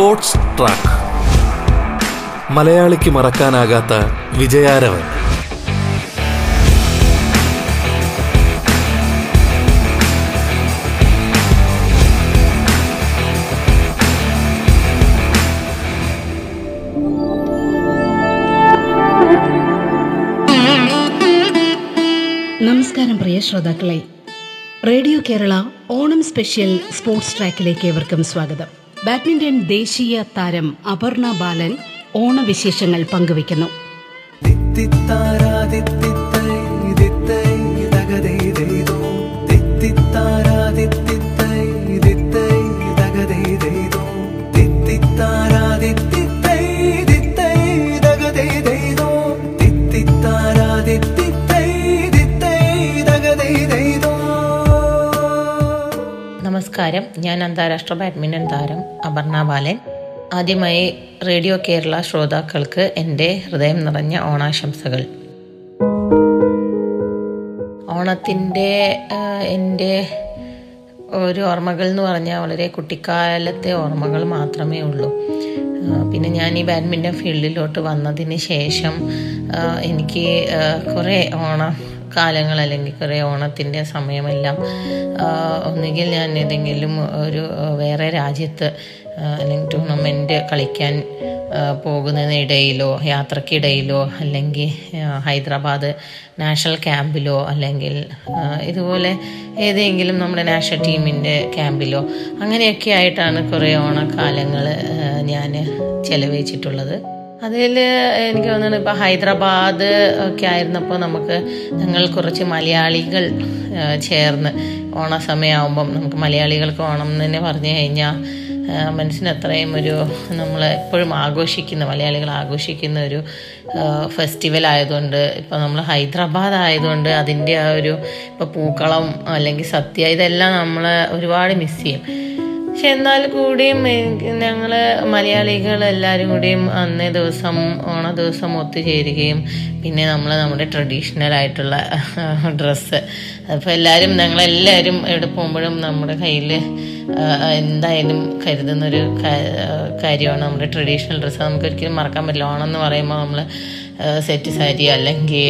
Sports track. മലയാളിക്ക് മറക്കാനാകാത്ത വിജയാരവൻ. നമസ്കാരം പ്രിയ ശ്രോതാക്കളെ. Radio Kerala Onam special sports ട്രാക്കിലേക്ക് ഏവർക്കും സ്വാഗതം. ബാഡ്മിന്റൺ ദേശീയ താരം അപർണ ബാലൻ ഓണവിശേഷങ്ങൾ പങ്കുവയ്ക്കുന്നു. നമസ്കാരം ഞാൻ അന്താരാഷ്ട്ര ബാഡ്മിന്റൺ താരം അപർണ ബാലൻ. ആദ്യമായി റേഡിയോ കേരള ശ്രോതാക്കൾക്ക് എന്റെ ഹൃദയം നിറഞ്ഞ ഓണാശംസകൾ. ഓണത്തിന്റെ എന്റെ ഒരു ഓർമ്മകൾ എന്ന് പറഞ്ഞാൽ വളരെ കുട്ടിക്കാലത്തെ ഓർമ്മകൾ മാത്രമേ ഉള്ളൂ. പിന്നെ ഞാൻ ഈ ബാഡ്മിന്റൺ ഫീൽഡിലോട്ട് വന്നതിന് ശേഷം എനിക്ക് കുറേ ഓണ കാലങ്ങൾ അല്ലെങ്കിൽ കുറേ ഓണത്തിന്റെ സമയമെല്ലാം ഒന്നുകിൽ ഞാൻ ഏതെങ്കിലും ഒരു വേറെ രാജ്യത്ത് അല്ലെങ്കിൽ ടൂർണമെന്റ് കളിക്കാൻ പോകുന്നതിനിടയിലോ യാത്രക്കിടയിലോ അല്ലെങ്കിൽ ഹൈദരാബാദ് നാഷണൽ ക്യാമ്പിലോ അല്ലെങ്കിൽ ഇതുപോലെ ഏതെങ്കിലും നമ്മുടെ നാഷണൽ ടീമിന്റെ ക്യാമ്പിലോ അങ്ങനെയൊക്കെ ആയിട്ടാണ് കുറേ ഓണക്കാലങ്ങൾ ഞാൻ ചെലവഴിച്ചിട്ടുള്ളത്. അതിൽ എനിക്ക് തോന്നുന്നു ഇപ്പോൾ ഹൈദരാബാദ് ഒക്കെ ആയിരുന്നപ്പോൾ നമുക്ക് ഞങ്ങൾ കുറച്ച് മലയാളികൾ ചേർന്ന് ഓണസമയമാകുമ്പം നമുക്ക് മലയാളികൾക്ക് ഓണം തന്നെ പറഞ്ഞു കഴിഞ്ഞാൽ മനസ്സിനത്രയും ഒരു നമ്മൾ എപ്പോഴും ആഘോഷിക്കുന്ന മലയാളികൾ ആഘോഷിക്കുന്ന ഒരു ഫെസ്റ്റിവൽ ആയതുകൊണ്ട് ഇപ്പോൾ നമ്മൾ ഹൈദരാബാദ് ആയതുകൊണ്ട് അതിന്റെ ആ ഒരു ഇപ്പോൾ പൂക്കളം അല്ലെങ്കിൽ സത്യ ഇതെല്ലാം നമ്മൾ ഒരുപാട് മിസ് ചെയ്യും. പക്ഷെ എന്നാൽ കൂടിയും ഞങ്ങൾ മലയാളികൾ എല്ലാവരും കൂടിയും അന്നേ ദിവസം ഓണ ദിവസം ഒത്തുചേരുകയും പിന്നെ നമ്മൾ നമ്മുടെ ട്രഡീഷണൽ ആയിട്ടുള്ള ഡ്രസ്സ് അപ്പോൾ എല്ലാവരും ഞങ്ങളെല്ലാവരും എവിടെ പോകുമ്പോഴും നമ്മുടെ കയ്യിൽ എന്തായാലും കരുതുന്നൊരു കാര്യമാണ്. നമ്മുടെ ട്രഡീഷണൽ ഡ്രസ്സ് നമുക്ക് ഒരിക്കലും മറക്കാൻ പറ്റില്ല. ഓണം എന്ന് പറയുമ്പോൾ നമ്മൾ സെറ്റ് സാരി അല്ലെങ്കിൽ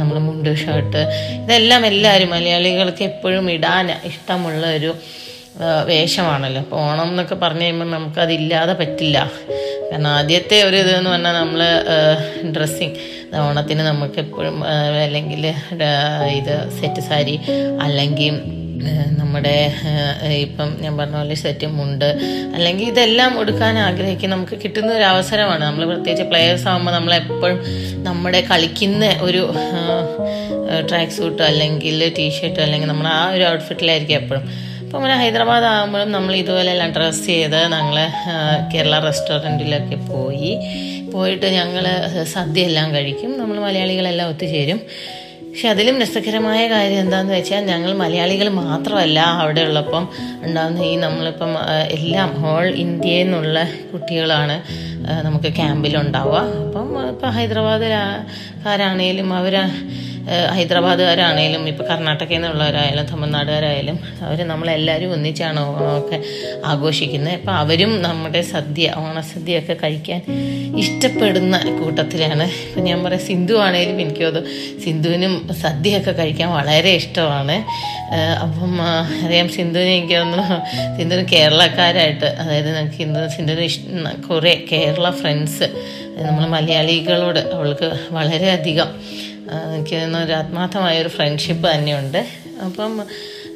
നമ്മൾ മുണ്ട് ഷർട്ട് ഇതെല്ലാം എല്ലാവരും മലയാളികൾക്ക് എപ്പോഴും ഇടാൻ ഇഷ്ടമുള്ള ഒരു വേഷമാണല്ലോ. അപ്പോൾ ഓണം എന്നൊക്കെ പറഞ്ഞു കഴിയുമ്പോൾ നമുക്കതില്ലാതെ പറ്റില്ല. കാരണം ആദ്യത്തെ ഒരു ഇത് എന്ന് പറഞ്ഞാൽ നമ്മൾ ഡ്രസ്സിങ് ഓണത്തിന് നമുക്ക് എപ്പോഴും അല്ലെങ്കിൽ ഇത് സെറ്റ് സാരി അല്ലെങ്കിൽ നമ്മുടെ ഇപ്പം ഞാൻ പറഞ്ഞ പോലെ സെറ്റ് മുണ്ട് അല്ലെങ്കിൽ ഇതെല്ലാം ഉടുക്കാൻ ആഗ്രഹിക്കും നമുക്ക് കിട്ടുന്ന ഒരു അവസരമാണ് നമ്മൾ പ്രത്യേകിച്ച് പ്ലെയേഴ്സ് ആകുമ്പോൾ നമ്മളെപ്പോഴും നമ്മുടെ കളിക്കുന്ന ഒരു ട്രാക്ക് സൂട്ട് അല്ലെങ്കിൽ ടീഷർട്ട് അല്ലെങ്കിൽ നമ്മൾ ആ ഒരു ഔട്ട്ഫിറ്റിലായിരിക്കും എപ്പോഴും. അപ്പോൾ അങ്ങനെ ഹൈദരാബാദ് ആകുമ്പോഴും നമ്മൾ ഇതുപോലെ എല്ലാം ഡ്രസ്സ് ചെയ്ത് ഞങ്ങൾ കേരള റെസ്റ്റോറന്റിലൊക്കെ പോയി. പോയിട്ട് ഞങ്ങൾ സദ്യ എല്ലാം കഴിക്കും. നമ്മൾ മലയാളികളെല്ലാം ഒത്തുചേരും. പക്ഷെ അതിലും രസകരമായ കാര്യം എന്താണെന്ന് വെച്ചാൽ ഞങ്ങൾ മലയാളികൾ മാത്രമല്ല അവിടെ ഉള്ളപ്പം ഉണ്ടാകുന്ന ഈ നമ്മളിപ്പം എല്ലാം ഹോൾ ഇന്ത്യയിൽ നിന്നുള്ള കുട്ടികളാണ് നമുക്ക് ക്യാമ്പിലുണ്ടാവുക. അപ്പം ഇപ്പം ഹൈദരാബാദിലാരാണേലും അവർ ഹൈദരാബാദുകാരാണേലും ഇപ്പോൾ കർണാടകയിൽ നിന്നുള്ളവരായാലും തമിഴ്നാടുകാരായാലും അവർ നമ്മളെല്ലാവരും ഒന്നിച്ചാണ് ഓണമൊക്കെ ആഘോഷിക്കുന്നത് അപ്പോൾ അവരും നമ്മുടെ സദ്യ ഓണസദ്യയൊക്കെ കഴിക്കാൻ ഇഷ്ടപ്പെടുന്ന കൂട്ടത്തിലാണ്. ഇപ്പം ഞാൻ പറയാം സിന്ധു ആണേലും എനിക്ക് തോന്നുന്നു സിന്ധുവിനും സദ്യയൊക്കെ കഴിക്കാൻ വളരെ ഇഷ്ടമാണ്. അപ്പം അറിയാം സിന്ധുവിനെ എനിക്ക് തോന്നുന്നു സിന്ധുവിന് കേരളക്കാരായിട്ട് അതായത് നമുക്ക് സിന്ധു സിന്ധുവിന് കുറേ കേരള ഫ്രണ്ട്സ് നമ്മൾ മലയാളികളോട് അവൾക്ക് വളരെയധികം എനിക്ക് ഒരു ആത്മാർത്ഥമായ ഒരു ഫ്രണ്ട്ഷിപ്പ് തന്നെയുണ്ട്. അപ്പം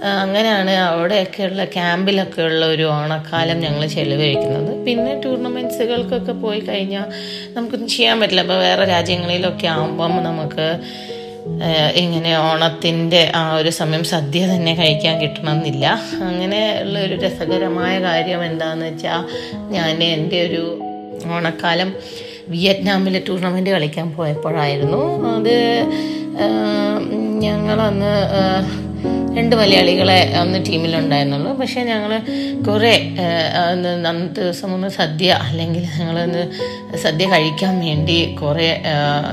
അങ്ങനെയാണ് അവിടെയൊക്കെയുള്ള ക്യാമ്പിലൊക്കെയുള്ള ഒരു ഓണക്കാലം ഞങ്ങൾ ചെലവഴിക്കുന്നത്. പിന്നെ ടൂർണമെന്റ്സുകൾക്കൊക്കെ പോയി കഴിഞ്ഞാൽ നമുക്കൊന്നും ചെയ്യാൻ പറ്റില്ല. അപ്പോൾ വേറെ രാജ്യങ്ങളിലൊക്കെ ആകുമ്പം നമുക്ക് ഇങ്ങനെ ഓണത്തിന്റെ ആ ഒരു സമയം സദ്യ തന്നെ കഴിക്കാൻ കിട്ടണമെന്നില്ല. അങ്ങനെ ഉള്ള ഒരു രസകരമായ കാര്യം എന്താണെന്ന് വെച്ചാൽ ഞാൻ എന്റെ ഒരു ഓണക്കാലം വിയറ്റ്നാമിൽ ടൂർണമെന്റ് കളിക്കാൻ പോയപ്പോഴായിരുന്നു. അത് ഞങ്ങളന്ന് രണ്ട് മലയാളികളെ അന്ന് ടീമിലുണ്ടായിരുന്നുള്ളൂ. പക്ഷേ ഞങ്ങൾ കുറേ അന്ന് അന്നത്തെ ദിവസം ഒന്ന് സദ്യ അല്ലെങ്കിൽ ഞങ്ങളൊന്ന് സദ്യ കഴിക്കാൻ വേണ്ടി കുറേ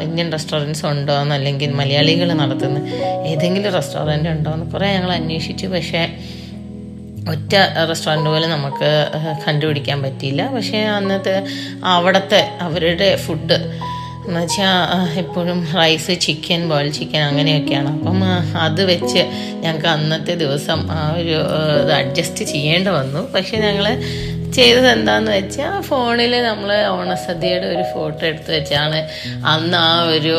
ഇന്ത്യൻ റെസ്റ്റോറന്റ്സ് ഉണ്ടോ എന്ന് അല്ലെങ്കിൽ മലയാളികൾ നടത്തുന്ന ഏതെങ്കിലും റെസ്റ്റോറന്റ് ഉണ്ടോ എന്ന് കുറേ ഞങ്ങൾ അന്വേഷിച്ചു. പക്ഷേ ഒറ്റ റെസ്റ്റോറന്റ് പോലും നമുക്ക് കണ്ടുപിടിക്കാൻ പറ്റിയില്ല. പക്ഷേ അന്നത്തെ അവിടുത്തെ അവരുടെ ഫുഡ് എന്ന് വെച്ചാൽ എപ്പോഴും റൈസ് ചിക്കൻ ബോയിൽ ചിക്കൻ അങ്ങനെയൊക്കെയാണ്. അപ്പം അത് വെച്ച് ഞങ്ങൾക്ക് അന്നത്തെ ദിവസം ആ ഒരു ഇത് അഡ്ജസ്റ്റ് ചെയ്യേണ്ടി വന്നു. പക്ഷേ ഞങ്ങൾ ചെയ്തത് എന്താന്ന് വെച്ചാൽ ഫോണിൽ നമ്മൾ ഓണസദ്യയുടെ ഒരു ഫോട്ടോ എടുത്ത് വെച്ചാണ് അന്ന് ആ ഒരു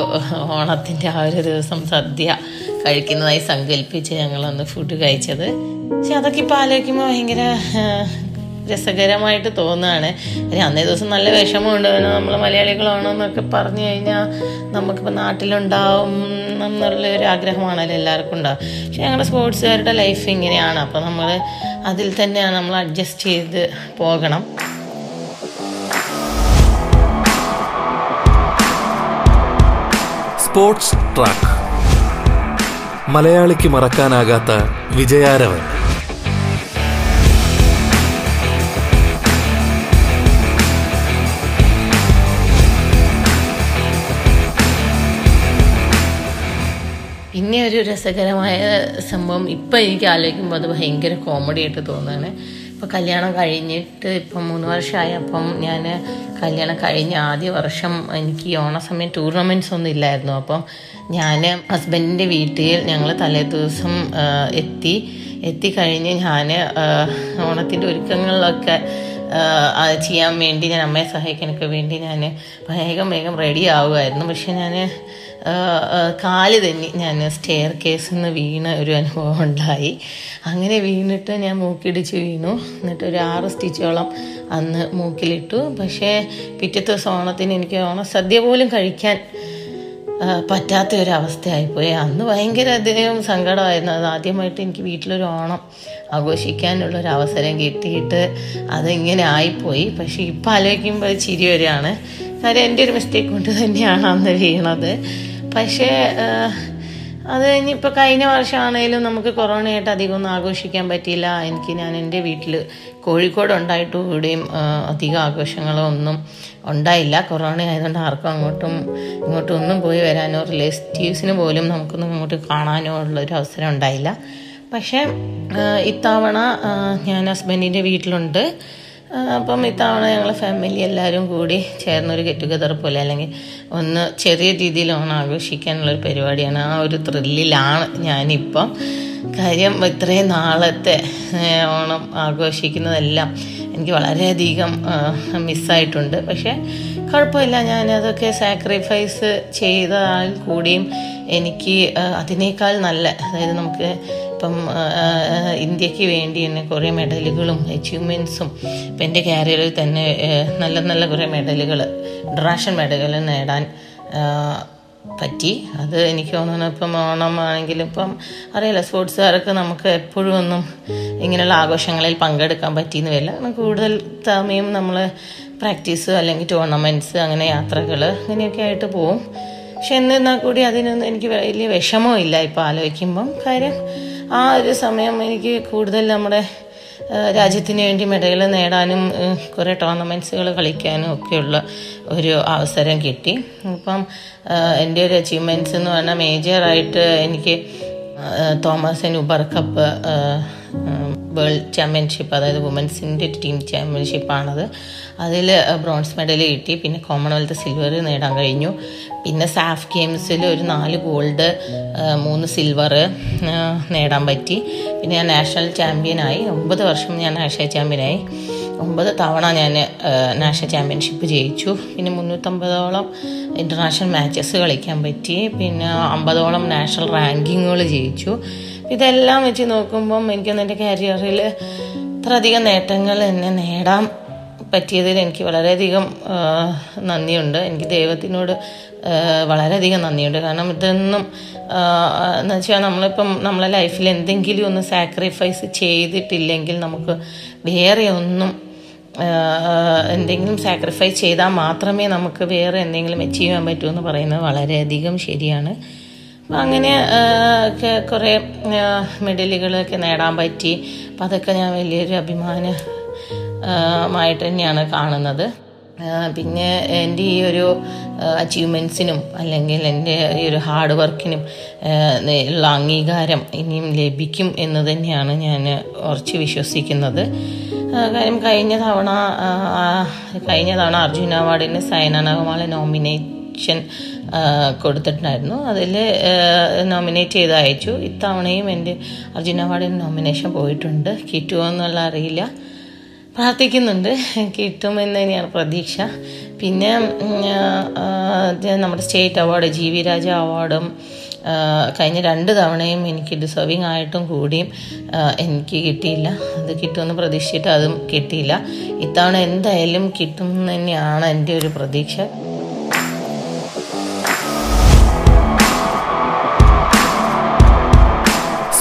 ഓണത്തിന്റെ ആ ഒരു ദിവസം സദ്യ കഴിക്കുന്നതായി സങ്കല്പിച്ച് ഞങ്ങളന്ന് ഫുഡ് കഴിച്ചത്. പക്ഷെ അതൊക്കെ ഇപ്പൊ ആലോചിക്കുമ്പോൾ ഭയങ്കര രസകരമായിട്ട് തോന്നുകയാണ്. അന്നേ ദിവസം നല്ല വിഷമമുണ്ട്. നമ്മൾ മലയാളികളാണെന്നൊക്കെ പറഞ്ഞു കഴിഞ്ഞാൽ നമുക്കിപ്പോൾ നാട്ടിലുണ്ടാവും എന്നുള്ള ഒരു ആഗ്രഹമാണല്ലോ എല്ലാവർക്കും ഉണ്ടാവും പക്ഷെ ഞങ്ങളുടെ സ്പോർട്സുകാരുടെ ലൈഫ് ഇങ്ങനെയാണ്. അപ്പോൾ നമ്മൾ അതിൽ തന്നെയാണ് നമ്മൾ അഡ്ജസ്റ്റ് ചെയ്ത് പോകണം. Sports track. മലയാളിക്ക് മറക്കാനാകാത്ത വിജയാരവൻ. പിന്നെ ഒരു രസകരമായ സംഭവം ഇപ്പം എനിക്ക് ആലോചിക്കുമ്പോൾ അത് ഭയങ്കര കോമഡി ആയിട്ട് തോന്നുകയാണ് ഇപ്പം കല്യാണം കഴിഞ്ഞിട്ട് ഇപ്പം മൂന്ന് വർഷമായി അപ്പം ഞാൻ കല്യാണം കഴിഞ്ഞ ആദ്യ വർഷം എനിക്ക് ഓണസമയം ടൂർണമെന്റ്സ് ഒന്നും ഇല്ലായിരുന്നു. അപ്പം ഞാൻ ഹസ്ബൻഡിന്റെ വീട്ടിൽ ഞങ്ങൾ തലേ ദിവസം എത്തി. എത്തിക്കഴിഞ്ഞ് ഞാൻ ഓണത്തിന്റെ ഒരുക്കങ്ങളിലൊക്കെ അത് ചെയ്യാൻ വേണ്ടി ഞാൻ അമ്മയെ സഹായിക്കാനൊക്കെ വേണ്ടി ഞാൻ വേഗം വേഗം റെഡി ആവുമായിരുന്നു പക്ഷെ ഞാൻ കാൽ തന്നെ. ഞാൻ സ്റ്റെയർ കേസിൽ നിന്ന് വീണ ഒരു അനുഭവം ഉണ്ടായി. അങ്ങനെ വീണിട്ട് ഞാൻ മൂക്കിടിച്ച് വീണു. എന്നിട്ട് ഒരു ആറ് സ്റ്റിച്ചോളം അന്ന് മൂക്കിലിട്ടു. പക്ഷേ പിറ്റത്തെ ദിവസം ഓണത്തിന് എനിക്ക് ഓണസദ്യ പോലും കഴിക്കാൻ പറ്റാത്ത ഒരു അവസ്ഥയായിപ്പോയി. അന്ന് ഭയങ്കര അധികം സങ്കടമായിരുന്നു. അത് ആദ്യമായിട്ട് എനിക്ക് വീട്ടിലൊരു ഓണം ആഘോഷിക്കാനുള്ള ഒരു അവസരം കിട്ടിയിട്ട് അതിങ്ങനെ ആയിപ്പോയി. പക്ഷെ ഇപ്പം ആലോചിക്കുമ്പോൾ ചിരി വരികയാണ്. കാര്യം എന്റെ ഒരു മിസ്റ്റേക്ക് കൊണ്ട് തന്നെയാണ് അന്ന് വീണത്. പക്ഷേ അത് ഇനിയിപ്പോൾ കഴിഞ്ഞ വർഷമാണേലും നമുക്ക് കൊറോണയായിട്ട് അധികം ഒന്നും ആഘോഷിക്കാൻ പറ്റിയില്ല. എനിക്ക് ഞാൻ എന്റെ വീട്ടിൽ കോഴിക്കോട് ഉണ്ടായിട്ട് ആ, അധികം ആഘോഷങ്ങളോ ഒന്നും ഉണ്ടായില്ല. കൊറോണ ആയതുകൊണ്ട് ആർക്കും അങ്ങോട്ടും ഇങ്ങോട്ടും ഒന്നും പോയി വരാനോ റിലേറ്റീവ്സിന് പോലും നമുക്കൊന്നും അങ്ങോട്ട് കാണാനോ ഉള്ളൊരു അവസരം ഉണ്ടായില്ല. പക്ഷേ ഇത്തവണ ഞാൻ ഹസ്ബൻഡിന്റെ വീട്ടിലുണ്ട്. അപ്പം ഇത്തവണ ഞങ്ങൾ ഫാമിലി എല്ലാവരും കൂടി ചേർന്നൊരു ഗെറ്റ് ടുഗദർ പോലെ അല്ലെങ്കിൽ ഒന്ന് ചെറിയ രീതിയിൽ ഓണം ആഘോഷിക്കാനുള്ളൊരു പരിപാടിയാണ്. ആ ഒരു ത്രില്ലിലാണ് ഞാനിപ്പം. കാര്യം ഇത്രയും നാളത്തെ ഓണം ആഘോഷിക്കുന്നതെല്ലാം എനിക്ക് വളരെയധികം മിസ്സായിട്ടുണ്ട് പക്ഷേ കുഴപ്പമില്ല. ഞാനതൊക്കെ സാക്രിഫൈസ് ചെയ്താൽ കൂടിയും എനിക്ക് അതിനേക്കാൾ നല്ല അതായത് നമുക്ക് ഇപ്പം ഇന്ത്യയ്ക്ക് വേണ്ടി തന്നെ കുറേ മെഡലുകളും അച്ചീവ്മെന്റ്സും ഇപ്പം എന്റെ കാരിയറിൽ തന്നെ നല്ല നല്ല കുറേ മെഡലുകൾ ഇന്റർനാഷണൽ മെഡലുകൾ നേടാൻ പറ്റി. അത് എനിക്ക് തോന്നുന്നു ഇപ്പം ഓണമാണെങ്കിലും ഇപ്പം അറിയില്ല സ്പോർട്സുകാർക്ക് നമുക്ക് എപ്പോഴും ഒന്നും ഇങ്ങനെയുള്ള ആഘോഷങ്ങളിൽ പങ്കെടുക്കാൻ പറ്റിയെന്ന് വരില്ല. കൂടുതൽ സമയം നമ്മൾ പ്രാക്ടീസ് അല്ലെങ്കിൽ ടൂർണമെന്റ്സ് അങ്ങനെ യാത്രകൾ അങ്ങനെയൊക്കെ ആയിട്ട് പോവും. പക്ഷെ എന്നിരുന്നാൽ കൂടി അതിനൊന്നും എനിക്ക് വലിയ വിഷമവും ഇല്ല ഇപ്പോൾ ആലോചിക്കുമ്പം. കാര്യം ആ ഒരു സമയം എനിക്ക് കൂടുതൽ നമ്മുടെ രാജ്യത്തിന് വേണ്ടി മെഡൽ നേടാനും കുറേ ടൂർണമെന്റ്സുകൾ കളിക്കാനും ഒക്കെയുള്ള ഒരു അവസരം കിട്ടി. അപ്പം എന്റെ ഒരു അച്ചീവ്മെന്റ്സ് എന്ന് പറഞ്ഞാൽ മേജറായിട്ട് എനിക്ക് Thomas and Uber Cup World championship അതായത് വുമൻസിന്റെ ടീം ചാമ്പ്യൻഷിപ്പാണത്. അതിൽ ബ്രോൺസ് മെഡൽ കിട്ടി പിന്നെ കോമൺവെൽത്ത് സിൽവർ നേടാൻ കഴിഞ്ഞു. പിന്നെ സാഫ് ഗെയിംസിൽ ഒരു നാല് ഗോൾഡ് മൂന്ന് സിൽവർ നേടാൻ പറ്റി. പിന്നെ ഞാൻ നാഷണൽ ചാമ്പ്യനായി. ഒമ്പത് വർഷം ഞാൻ നാഷണൽ ചാമ്പ്യനായി. ഒമ്പത് തവണ ഞാൻ നാഷണൽ ചാമ്പ്യൻഷിപ്പ് ജയിച്ചു. പിന്നെ മുന്നൂറ്റമ്പതോളം ഇന്റർനാഷണൽ മാച്ചസ് കളിക്കാൻ പറ്റി. പിന്നെ അമ്പതോളം നാഷണൽ റാങ്കിങ്ങുകൾ ജയിച്ചു. ഇതെല്ലാം വെച്ച് നോക്കുമ്പം എനിക്കൊന്നും എന്റെ കരിയറിൽ ഇത്രയധികം നേട്ടങ്ങൾ എന്നെ നേടാൻ പറ്റിയതിൽ എനിക്ക് വളരെയധികം നന്ദിയുണ്ട്. എനിക്ക് ദൈവത്തിനോട് വളരെയധികം നന്ദിയുണ്ട്. കാരണം ഇതൊന്നും എന്ന് വെച്ചാൽ നമ്മളിപ്പം നമ്മളെ ലൈഫിൽ എന്തെങ്കിലും ഒന്ന് സാക്രിഫൈസ് ചെയ്തിട്ടില്ലെങ്കിൽ നമുക്ക് വേറെ ഒന്നും എന്തെങ്കിലും സാക്രിഫൈസ് ചെയ്താൽ മാത്രമേ നമുക്ക് വേറെ എന്തെങ്കിലും അച്ചീവ് ചെയ്യാൻ പറ്റൂ എന്ന് പറയുന്നത് വളരെയധികം ശരിയാണ്. അപ്പം അങ്ങനെ ഒക്കെ കുറേ മെഡലുകളൊക്കെ നേടാൻ പറ്റി. അപ്പം അതൊക്കെ ഞാൻ വലിയൊരു അഭിമാനമായിട്ട് തന്നെയാണ് കാണുന്നത്. പിന്നെ എന്റെ ഈ ഒരു അച്ചീവ്മെന്റ്സിനും അല്ലെങ്കിൽ എന്റെ ഈ ഒരു ഹാർഡ് വർക്കിനും ഉള്ള അംഗീകാരം ഇനിയും ലഭിക്കും എന്ന് തന്നെയാണ് ഞാൻ ഉറച്ച് വിശ്വസിക്കുന്നത്. കാര്യം കഴിഞ്ഞ തവണ കഴിഞ്ഞ തവണ അർജുന അവാർഡിന് സൈന നഗമാളെ നോമിനേഷൻ കൊടുത്തിട്ടുണ്ടായിരുന്നു. അതിൽ നോമിനേറ്റ് ചെയ്ത് അയച്ചു. ഇത്തവണയും എന്റെ അർജുന അവാർഡിന് നോമിനേഷൻ പോയിട്ടുണ്ട്. കിട്ടുമോ എന്നുള്ള അറിയില്ല. പ്രാർത്ഥിക്കുന്നുണ്ട്. കിട്ടുമെന്ന് തന്നെയാണ് പ്രതീക്ഷ. പിന്നെ നമ്മുടെ state award G V Raja അവാർഡും കഴിഞ്ഞ രണ്ട് തവണയും എനിക്ക് ഡിസേർവിങ് ആയിട്ടും കൂടിയും എനിക്ക് കിട്ടിയില്ല. അത് കിട്ടുമെന്ന് പ്രതീക്ഷിച്ചിട്ട് അതും കിട്ടിയില്ല. ഇത്തവണ എന്തായാലും കിട്ടും തന്നെയാണ് എന്റെ ഒരു പ്രതീക്ഷ.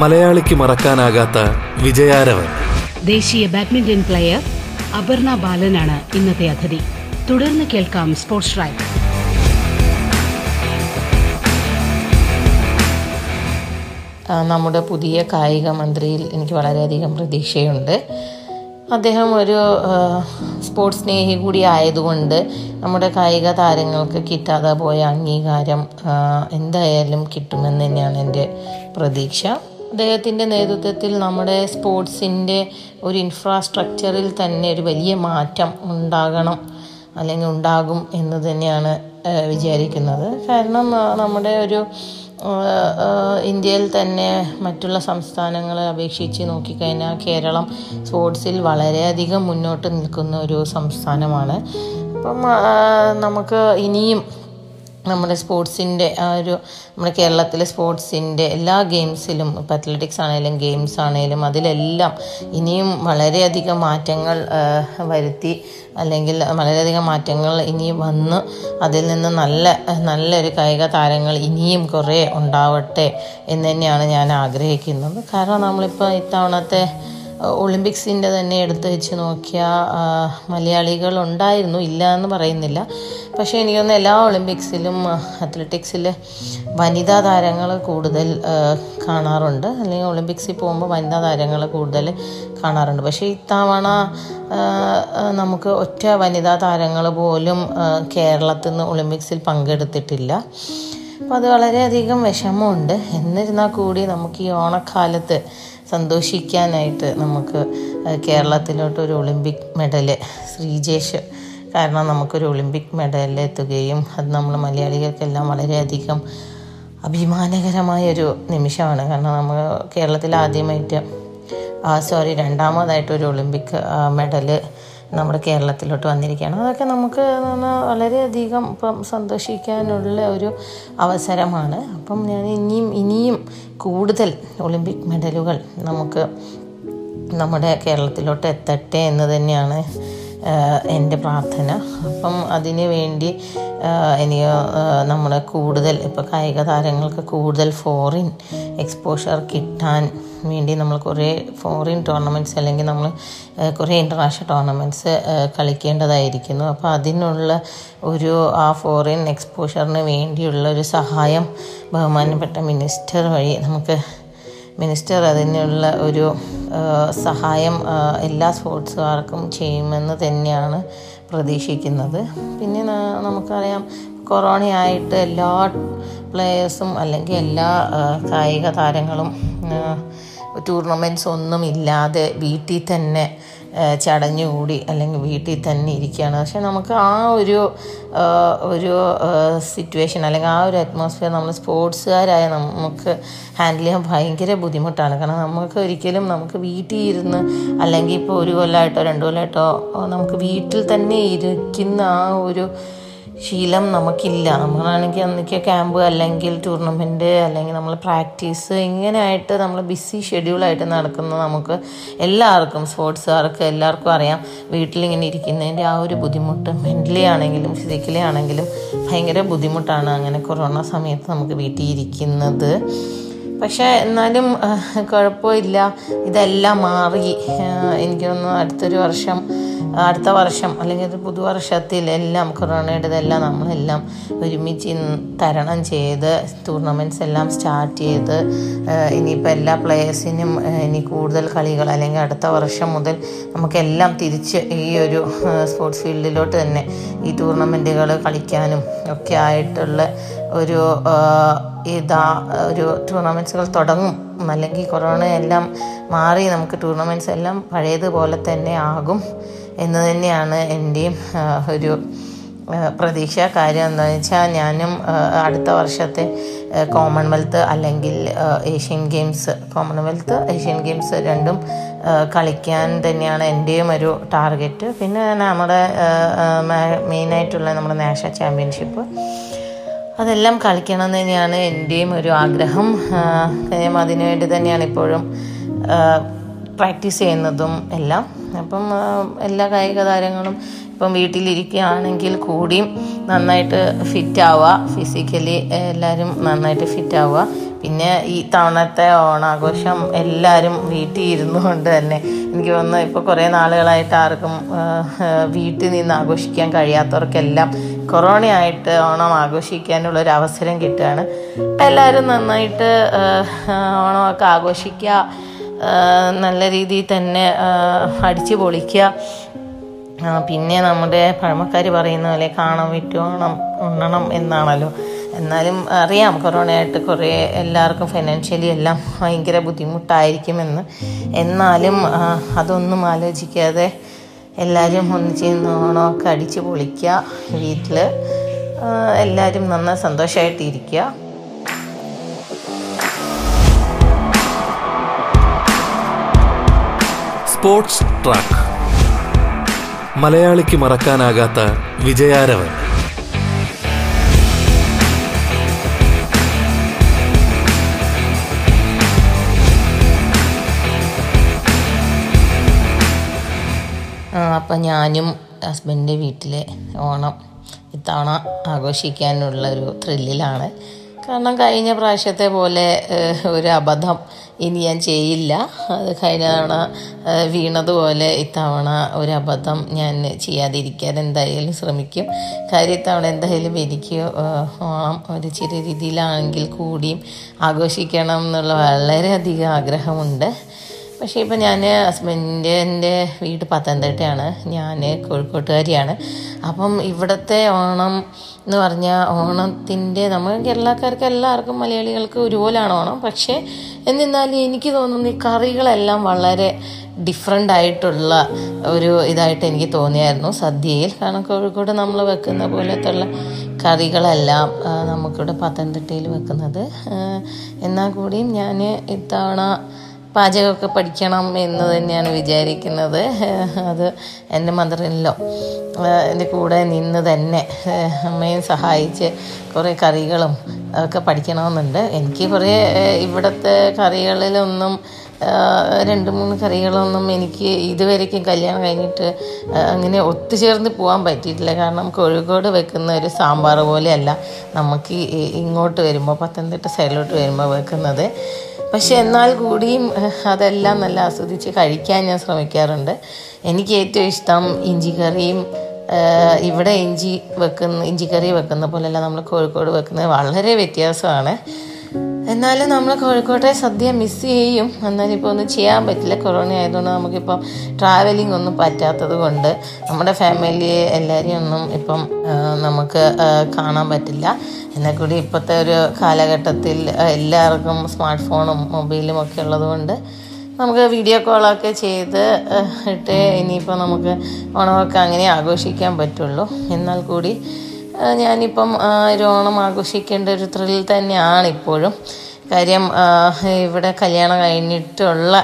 മലയാളിക്ക് മറക്കാനാകാത്ത വിജയാരവൻ. ദേശീയ ബാഡ്മിന്റൺ പ്ലെയർ അപർണ ബാലനാണ് ഇന്നത്തെ അതിഥി. തുടർന്ന് കേൾക്കാം സ്പോർട്സ് ട്രാക്ക് നമ്മുടെ പുതിയ കായിക മന്ത്രിയിൽ എനിക്ക് വളരെയധികം പ്രതീക്ഷയുണ്ട്. അദ്ദേഹം ഒരു സ്പോർട്സ് സ്നേഹി കൂടി ആയതുകൊണ്ട് നമ്മുടെ കായിക താരങ്ങൾക്ക് കിട്ടാതെ പോയ അംഗീകാരം എന്തായാലും കിട്ടുമെന്ന് തന്നെയാണ് എന്റെ പ്രതീക്ഷ. അദ്ദേഹത്തിന്റെ നേതൃത്വത്തിൽ നമ്മുടെ സ്പോർട്സിന്റെ ഒരു ഇൻഫ്രാസ്ട്രക്ചറിൽ തന്നെ ഒരു വലിയ മാറ്റം ഉണ്ടാകണം അല്ലെങ്കിൽ ഉണ്ടാകും എന്ന് തന്നെയാണ് വിചാരിക്കുന്നത്. കാരണം നമ്മുടെ ഒരു ഇന്ത്യയിൽ തന്നെ മറ്റുള്ള സംസ്ഥാനങ്ങളെ അപേക്ഷിച്ച് നോക്കിക്കഴിഞ്ഞാൽ കേരളം സ്പോർട്സിൽ വളരെയധികം മുന്നോട്ട് നിൽക്കുന്ന ഒരു സംസ്ഥാനമാണ്. അപ്പം നമുക്ക് ഇനിയും നമ്മുടെ സ്പോർട്സിന്റെ ആ ഒരു നമ്മുടെ കേരളത്തിലെ സ്പോർട്സിന്റെ എല്ലാ ഗെയിംസിലും ഇപ്പോൾ അത്ലറ്റിക്സ് ആണെങ്കിലും ഗെയിംസ് ആണെങ്കിലും അതിലെല്ലാം ഇനിയും വളരെയധികം മാറ്റങ്ങൾ വരുത്തി അല്ലെങ്കിൽ വളരെയധികം മാറ്റങ്ങൾ ഇനി വന്ന് അതിൽ നിന്ന് നല്ല നല്ലൊരു കായിക താരങ്ങൾ ഇനിയും കുറേ ഉണ്ടാവട്ടെ എന്ന് തന്നെയാണ് ഞാൻ ആഗ്രഹിക്കുന്നത്. കാരണം നമ്മളിപ്പോൾ ഇത്തവണത്തെ ഒളിമ്പിക്സിന്റെ തന്നെ എടുത്തു വെച്ച് നോക്കിയ മലയാളികൾ ഉണ്ടായിരുന്നു ഇല്ല എന്ന് പറയുന്നില്ല. പക്ഷേ എനിക്കൊന്ന് എല്ലാ ഒളിമ്പിക്സിലും അത്ലറ്റിക്സിൽ വനിതാ താരങ്ങൾ കൂടുതൽ കാണാറുണ്ട്. അല്ലെങ്കിൽ ഒളിമ്പിക്സിൽ പോകുമ്പോൾ വനിതാ താരങ്ങൾ കൂടുതൽ കാണാറുണ്ട്. പക്ഷേ ഇത്തവണ നമുക്ക് ഒറ്റ വനിതാ താരങ്ങൾ പോലും കേരളത്തിൽ നിന്ന് ഒളിമ്പിക്സിൽ പങ്കെടുത്തിട്ടില്ല. അപ്പോൾ അത് വളരെയധികം വിഷമമുണ്ട്. എന്നിരുന്നാൽ കൂടി നമുക്ക് ഈ ഓണക്കാലത്ത് സന്തോഷിക്കാനായിട്ട് നമുക്ക് കേരളത്തിലോട്ട് ഒരു ഒളിമ്പിക് മെഡൽ ശ്രീജേഷ് കാരണം നമുക്കൊരു ഒളിമ്പിക് മെഡൽ എത്തുകയും അത് നമ്മൾ മലയാളികൾക്കെല്ലാം വളരെയധികം അഭിമാനകരമായൊരു നിമിഷമാണ്. കാരണം നമ്മൾ കേരളത്തിൽ ആദ്യമായിട്ട് സോറി രണ്ടാമതായിട്ട് ഒരു ഒളിമ്പിക് മെഡൽ നമ്മുടെ കേരളത്തിലോട്ട് വന്നിരിക്കുകയാണ്. അതൊക്കെ നമുക്ക് വളരെയധികം ഇപ്പം സന്തോഷിക്കാനുള്ള ഒരു അവസരമാണ്. അപ്പം ഞാൻ ഇനിയും ഇനിയും കൂടുതൽ ഒളിമ്പിക് മെഡലുകൾ നമുക്ക് നമ്മുടെ കേരളത്തിലോട്ട് എത്തട്ടെ എന്ന് തന്നെയാണ് എന്റെ പ്രാർത്ഥന. അപ്പം അതിന് വേണ്ടി ഇനി ആഹ്, കൂടുതൽ ഇപ്പോൾ കായിക താരങ്ങൾക്ക് കൂടുതൽ ഫോറിൻ എക്സ്പോഷർ കിട്ടാൻ വേണ്ടി നമ്മൾ കുറേ ഫോറിൻ ടൂർണമെന്റ്സ് അല്ലെങ്കിൽ നമ്മൾ കുറേ ഇന്റർനാഷണൽ ടൂർണമെന്റ്സ് കളിക്കേണ്ടതായിരിക്കുന്നു. അപ്പോൾ അതിനുള്ള ഒരു ആ ഫോറിൻ എക്സ്പോഷറിന് വേണ്ടിയുള്ള ഒരു സഹായം ബഹുമാനപ്പെട്ട മിനിസ്റ്റർ വഴി നമുക്ക് മിനിസ്റ്റർ അതിനുള്ള ഒരു സഹായം എല്ലാ സ്പോർട്സുകാർക്കും ചെയ്യുമെന്ന് തന്നെയാണ് പ്രതീക്ഷിക്കുന്നത്. പിന്നെ നമുക്കറിയാം കൊറോണയായിട്ട് എല്ലാ പ്ലേയേഴ്സും അല്ലെങ്കിൽ എല്ലാ കായിക താരങ്ങളും ടൂർണമെന്റ്സ് ഒന്നും ഇല്ലാതെ വീട്ടിൽ തന്നെ ചടഞ്ഞുകൂടി അല്ലെങ്കിൽ വീട്ടിൽ തന്നെ ഇരിക്കുകയാണ്. പക്ഷെ നമുക്ക് ആ ഒരു ഒരു സിറ്റുവേഷൻ അല്ലെങ്കിൽ ആ ഒരു അറ്റ്മോസ്ഫിയർ നമ്മൾ സ്പോർട്സുകാരായ നമുക്ക് ഹാൻഡിൽ ചെയ്യാൻ ഭയങ്കര ബുദ്ധിമുട്ടാണ്. കാരണം നമുക്ക് ഒരിക്കലും നമുക്ക് വീട്ടിൽ ഇരുന്ന് അല്ലെങ്കിൽ ഇപ്പോൾ ഒരു കൊല്ലമായിട്ടോ രണ്ട് കൊല്ലമായിട്ടോ നമുക്ക് വീട്ടിൽ തന്നെ ഇരിക്കുന്ന ആ ഒരു ശീലം നമുക്കില്ല. നമ്മളാണെങ്കിൽ അന്നൊക്കെ ക്യാമ്പ് അല്ലെങ്കിൽ ടൂർണമെന്റ് അല്ലെങ്കിൽ നമ്മൾ പ്രാക്ടീസ് ഇങ്ങനെയായിട്ട് നമ്മൾ ബിസി ഷെഡ്യൂളായിട്ട് നടക്കുന്ന നമുക്ക് എല്ലാവർക്കും സ്പോർട്സുകാർക്ക് എല്ലാവർക്കും അറിയാം വീട്ടിലിങ്ങനെ ഇരിക്കുന്നതിന്റെ ആ ഒരു ബുദ്ധിമുട്ട്. മെന്റലി ആണെങ്കിലും ഫിസിക്കലി ആണെങ്കിലും ഭയങ്കര ബുദ്ധിമുട്ടാണ് അങ്ങനെ കൊറോണ സമയത്ത് നമുക്ക് വീട്ടിൽ ഇരിക്കുന്നത്. പക്ഷേ എന്നാലും കുഴപ്പമില്ല. ഇതെല്ലാം മാറി. എനിക്കൊന്ന് അടുത്തൊരു വർഷം അടുത്ത വർഷം അല്ലെങ്കിൽ ഒരു പുതുവർഷത്തിൽ എല്ലാം കൊറോണയുടേതെല്ലാം നമ്മളെല്ലാം ഒരുമിച്ച് തരണം ചെയ്ത് ടൂർണമെന്റ്സ് എല്ലാം സ്റ്റാർട്ട് ചെയ്ത് ഇനിയിപ്പോൾ എല്ലാ പ്ലേയേഴ്സിനും ഇനി കൂടുതൽ കളികൾ അല്ലെങ്കിൽ അടുത്ത വർഷം മുതൽ നമുക്കെല്ലാം തിരിച്ച് ഈ ഒരു സ്പോർട്സ് ഫീൽഡിലോട്ട് തന്നെ ഈ ടൂർണമെന്റുകൾ കളിക്കാനും ഒക്കെ ആയിട്ടുള്ള ഒരു ഇതാ ഒരു ടൂർണമെന്റ്സുകൾ തുടങ്ങും. അല്ലെങ്കിൽ കൊറോണ എല്ലാം മാറി നമുക്ക് ടൂർണമെന്റ്സ് എല്ലാം പഴയതുപോലെ തന്നെ ആകും എന്ന് തന്നെയാണ് എന്റെയും ഒരു പ്രതീക്ഷ. കാര്യം എന്താണെന്ന് വെച്ചാൽ ഞാനും അടുത്ത വർഷത്തെ കോമൺവെൽത്ത് അല്ലെങ്കിൽ Asian Games Commonwealth Asian Games രണ്ടും കളിക്കാൻ തന്നെയാണ് എന്റെയും ഒരു ടാർഗറ്റ്. പിന്നെ നമ്മുടെ മെയിനായിട്ടുള്ള നമ്മുടെ നാഷണൽ ചാമ്പ്യൻഷിപ്പ്. അതെല്ലാം കളിക്കണം എന്ന് തന്നെയാണ് എന്റെയും ഒരു ആഗ്രഹം. ഞാൻ അതിനുവേണ്ടി തന്നെയാണ് ഇപ്പോഴും പ്രാക്ടീസ് ചെയ്യുന്നതും എല്ലാം. അപ്പം എല്ലാ കായിക താരങ്ങളും ഇപ്പം വീട്ടിലിരിക്കുകയാണെങ്കിൽ കൂടിയും നന്നായിട്ട് ഫിറ്റ് ആവുക ഫിസിക്കലി എല്ലാവരും നന്നായിട്ട് ഫിറ്റ് ആവുക. പിന്നെ ഈ തവണത്തെ ഓണാഘോഷം എല്ലാവരും വീട്ടിൽ ഇരുന്നു കൊണ്ട് തന്നെ എനിക്ക് തോന്നുന്നു ഇപ്പോൾ കുറേ നാളുകളായിട്ട് ആർക്കും വീട്ടിൽ നിന്ന് ആഘോഷിക്കാൻ കഴിയാത്തവർക്കെല്ലാം കൊറോണയായിട്ട് ഓണം ആഘോഷിക്കാനുള്ള ഒരു അവസരം കിട്ടുകയാണ്. അപ്പം എല്ലാവരും നന്നായിട്ട് ഓണമൊക്കെ ആഘോഷിക്കുക നല്ല രീതിയിൽ തന്നെ അടിച്ചു പൊളിക്കുക. പിന്നെ നമ്മുടെ പഴമക്കാർ പറയുന്ന പോലെ കാണാൻ വിറ്റോണം ഉണ്ണണം എന്നാണല്ലോ. എന്നാലും അറിയാം കൊറോണയായിട്ട് കുറേ എല്ലാവർക്കും ഫിനാൻഷ്യലി എല്ലാം ഭയങ്കര ബുദ്ധിമുട്ടായിരിക്കുമെന്ന്. എന്നാലും അതൊന്നും ആലോചിക്കാതെ എല്ലാവരും ഒന്നിച്ച് നിന്ന് ഓണമൊക്കെ അടിച്ച് പൊളിക്കുക വീട്ടിൽ എല്ലാവരും നന്നായി സന്തോഷമായിട്ടിരിക്കുക സ്പോർട്സ് ട്രാക്ക്. മലയാളിക്ക് മറക്കാനാകാത്ത വിജയാരവൻ. അപ്പം ഞാനും ഹസ്ബൻഡിന്റെ വീട്ടിലെ ഓണം ഇത്തവണ ആഘോഷിക്കാനുള്ള ഒരു ത്രില്ലിലാണ് കാരണം കഴിഞ്ഞ പ്രാവശ്യത്തെ പോലെ ഒരു അബദ്ധം ഇനി ഞാൻ ചെയ്യില്ല. അത് കഴിഞ്ഞ തവണ വീണതുപോലെ ഇത്തവണ ഒരു അബദ്ധം ഞാൻ ചെയ്യാതിരിക്കാൻ എന്തായാലും ശ്രമിക്കും. കാര്യം ഇത്തവണ എന്തായാലും എനിക്ക് ഓണം ഒരു ചെറിയ രീതിയിലാണെങ്കിൽ കൂടിയും ആഘോഷിക്കണം എന്നുള്ള വളരെയധികം ആഗ്രഹമുണ്ട്. പക്ഷേ ഇപ്പം ഞാൻ ഹസ്ബൻഡിന്റെ വീട് പത്തനംതിട്ടയാണ്. ഞാൻ കോഴിക്കോട്ടുകാരിയാണ്. അപ്പം ഇവിടുത്തെ ഓണം എന്ന് പറഞ്ഞാൽ ഓണത്തിന്റെ നമ്മൾ കേരളക്കാർക്ക് എല്ലാവർക്കും മലയാളികൾക്ക് ഒരുപോലെയാണ് ഓണം. പക്ഷേ എന്നിരുന്നാലും എനിക്ക് തോന്നുന്നു ഈ കറികളെല്ലാം വളരെ ഡിഫറെന്റ് ആയിട്ടുള്ള ഒരു ഇതായിട്ട് എനിക്ക് തോന്നിയായിരുന്നു സദ്യയിൽ. കാരണം കോഴിക്കോട് നമ്മൾ വെക്കുന്ന പോലത്തുള്ള കറികളെല്ലാം നമുക്കിവിടെ പത്തനംതിട്ടയിൽ വെക്കുന്നത്. എന്നാൽ കൂടിയും ഞാൻ ഇത്തവണ പാചകമൊക്കെ പഠിക്കണം എന്ന് തന്നെയാണ് വിചാരിക്കുന്നത്. അത് എന്റെ മദറിനിലോ എന്റെ കൂടെ നിന്ന് തന്നെ അമ്മയെ സഹായിച്ച് കുറേ കറികളും ഒക്കെ പഠിക്കണമെന്നുണ്ട്. എനിക്ക് കുറേ ഇവിടുത്തെ കറികളിലൊന്നും രണ്ട് മൂന്ന് കറികളൊന്നും എനിക്ക് ഇതുവരേക്കും കല്യാണം കഴിഞ്ഞിട്ട് അങ്ങനെ ഒത്തുചേർന്ന് പോകാൻ പറ്റിയിട്ടില്ല. കാരണം കോഴിക്കോട് വെക്കുന്ന ഒരു സാമ്പാർ പോലെയല്ല നമുക്ക് ഇങ്ങോട്ട് വരുമ്പോൾ പത്തനംതിട്ട സൈഡിലോട്ട് വരുമ്പോൾ വെക്കുന്നത്. പക്ഷെ എന്നാൽ കൂടിയും അതെല്ലാം നല്ല ആസ്വദിച്ച് കഴിക്കാൻ ഞാൻ ശ്രമിക്കാറുണ്ട്. എനിക്ക് ഏറ്റവും ഇഷ്ടം ഇഞ്ചിക്കറിയും കറിയും ഇവിടെ ഇഞ്ചി വെക്കുന്ന ഇഞ്ചിക്കറി വെക്കുന്ന പോലെയല്ല നമ്മൾ കോഴിക്കോട് വെക്കുന്നത് വളരെ വ്യത്യാസമാണ്. എന്നാലും നമ്മൾ കോഴിക്കോട്ടെ സദ്യ മിസ് ചെയ്യും. എന്നാലും ഇപ്പോൾ ഒന്നും ചെയ്യാൻ പറ്റില്ല. കൊറോണ ആയതുകൊണ്ട് നമുക്കിപ്പം ട്രാവലിംഗ് ഒന്നും പറ്റാത്തത് കൊണ്ട് നമ്മുടെ ഫാമിലി എല്ലാവരെയും ഒന്നും ഇപ്പം നമുക്ക് കാണാൻ പറ്റില്ല. എന്നാൽ കൂടി ഇപ്പോഴത്തെ ഒരു കാലഘട്ടത്തിൽ എല്ലാവർക്കും സ്മാർട്ട് ഫോണും മൊബൈലും ഒക്കെ ഉള്ളതുകൊണ്ട് നമുക്ക് വീഡിയോ കോളൊക്കെ ചെയ്ത് ഇട്ട് ഇനിയിപ്പോൾ നമുക്ക് ഓണമൊക്കെ അങ്ങനെ ആഘോഷിക്കാൻ പറ്റുള്ളൂ. എന്നാൽ കൂടി ഞാനിപ്പം ഒരു ഓണം ആഘോഷിക്കേണ്ട ഒരു ത്രില്ലിൽ തന്നെയാണ് ഇപ്പോഴും കാര്യം ഇവിടെ കല്യാണം കഴിഞ്ഞിട്ടുള്ള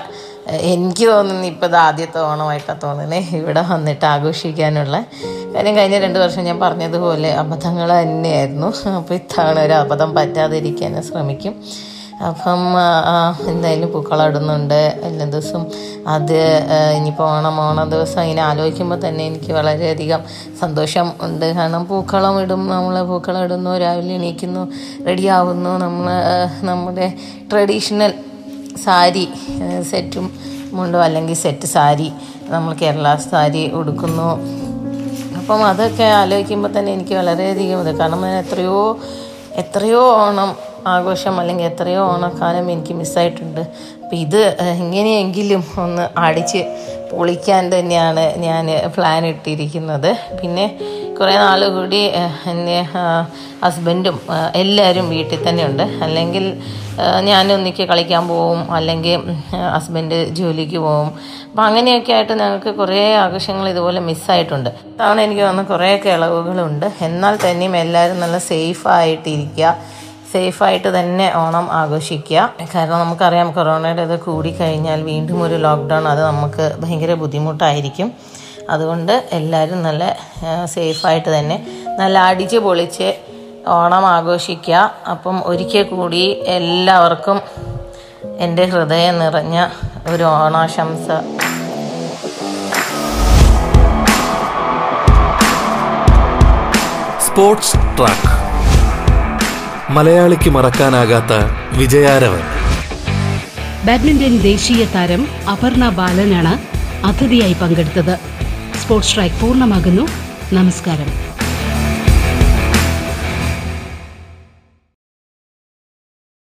എനിക്ക് തോന്നുന്നു ഇപ്പോൾ ഇത് ആദ്യത്തെ ഓണമായിട്ടാണ് തോന്നുന്നത് ഇവിടെ വന്നിട്ട് ആഘോഷിക്കാനുള്ള. കാര്യം കഴിഞ്ഞ രണ്ട് വർഷം ഞാൻ പറഞ്ഞതുപോലെ അബദ്ധങ്ങൾ തന്നെയായിരുന്നു. അപ്പോൾ ഇത്തവണ ഒരു അബദ്ധം പറ്റാതിരിക്കാൻ ശ്രമിക്കും. അപ്പം എന്തായാലും പൂക്കളമിടുന്നുണ്ട് എല്ലാ ദിവസവും അത് ഇനിയിപ്പോൾ ഓണം ഓണ ദിവസം ഇങ്ങനെ ആലോചിക്കുമ്പോൾ തന്നെ എനിക്ക് വളരെയധികം സന്തോഷം ഉണ്ട്. കാരണം പൂക്കളം ഇടും നമ്മൾ പൂക്കളം ഇടുന്നു രാവിലെ എണീക്കുന്നു റെഡിയാവുന്നു. നമ്മൾ നമ്മുടെ ട്രഡീഷണൽ സാരി സെറ്റും മുണ്ടും അല്ലെങ്കിൽ സെറ്റ് സാരി നമ്മൾ കേരള സാരി ഉടുക്കുന്നു. അപ്പം അതൊക്കെ ആലോചിക്കുമ്പോൾ തന്നെ എനിക്ക് വളരെയധികം ഇത്. കാരണം ഞാൻ എത്രയോ എത്രയോ ഓണം ആഘോഷം അല്ലെങ്കിൽ എത്രയോ ഓണക്കാലം എനിക്ക് മിസ്സായിട്ടുണ്ട്. അപ്പം ഇത് എങ്ങനെയെങ്കിലും ഒന്ന് അടിച്ച് പൊളിക്കാൻ തന്നെയാണ് ഞാൻ പ്ലാൻ ഇട്ടിരിക്കുന്നത്. പിന്നെ കുറേ നാൾ കൂടി എന്റെ ഹസ്ബൻഡും എല്ലാവരും വീട്ടിൽ തന്നെയുണ്ട് അല്ലെങ്കിൽ ഞാനൊന്നിക്ക് കളിക്കാൻ പോവും അല്ലെങ്കിൽ ഹസ്ബൻഡ് ജോലിക്ക് പോവും. അപ്പം അങ്ങനെയൊക്കെ ആയിട്ട് ഞങ്ങൾക്ക് കുറേ ആഘോഷങ്ങൾ ഇതുപോലെ മിസ്സായിട്ടുണ്ട്. തവണ എനിക്ക് തോന്നുന്നു കുറേയൊക്കെ ഇളവുകളുണ്ട്. എന്നാൽ തന്നെയും എല്ലാവരും നല്ല സേഫായിട്ടിരിക്കുക സേഫായിട്ട് തന്നെ ഓണം ആഘോഷിക്കുക. കാരണം നമുക്കറിയാം കൊറോണയുടെ ഇത് കൂടിക്കഴിഞ്ഞാൽ വീണ്ടും ഒരു ലോക്ക്ഡൗൺ അത് നമുക്ക് ഭയങ്കര ബുദ്ധിമുട്ടായിരിക്കും. അതുകൊണ്ട് എല്ലാവരും നല്ല സേഫായിട്ട് തന്നെ നല്ല അടിച്ച് പൊളിച്ച് ഓണം ആഘോഷിക്കുക. അപ്പം ഒരിക്കൽ കൂടി എല്ലാവർക്കും എന്റെ ഹൃദയം നിറഞ്ഞ ഒരു ഓണാശംസ. Sports track. മലയാളിക്ക് മറക്കാനാകാത്ത വിജയാരവൻ. ബാഡ്മിന്റൺ ദേശീയ താരം അപർണ ബാലനാണ് അതിഥിയായി പങ്കെടുത്തത്. സ്പോർട്സ് ട്രാക്ക് പൂർണമാകുന്നു. നമസ്കാരം.